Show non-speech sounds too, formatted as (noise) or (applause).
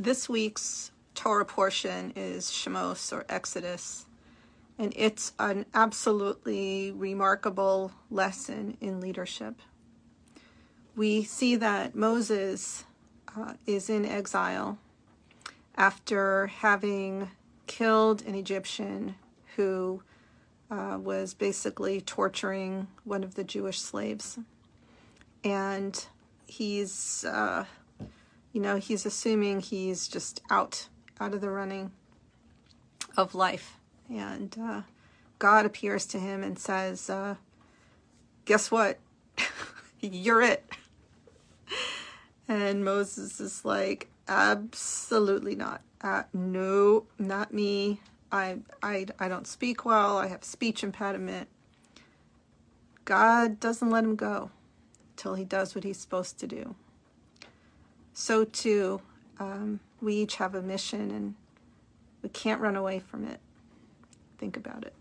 this week's Torah portion is Shemos or Exodus, and it's an absolutely remarkable lesson in leadership. We see that Moses uh, is in exile after having killed an Egyptian who uh, was basically torturing one of the Jewish slaves. And he's, uh, you know, he's assuming he's just out, out of the running of life. And uh, God appears to him and says, uh, Guess what? (laughs) You're it. And Moses is like, Absolutely not. Uh, no, not me. I, I, I don't speak well. I have speech impediment. God doesn't let him go till he does what he's supposed to do. So, too, um, we each have a mission and we can't run away from it. Think about it.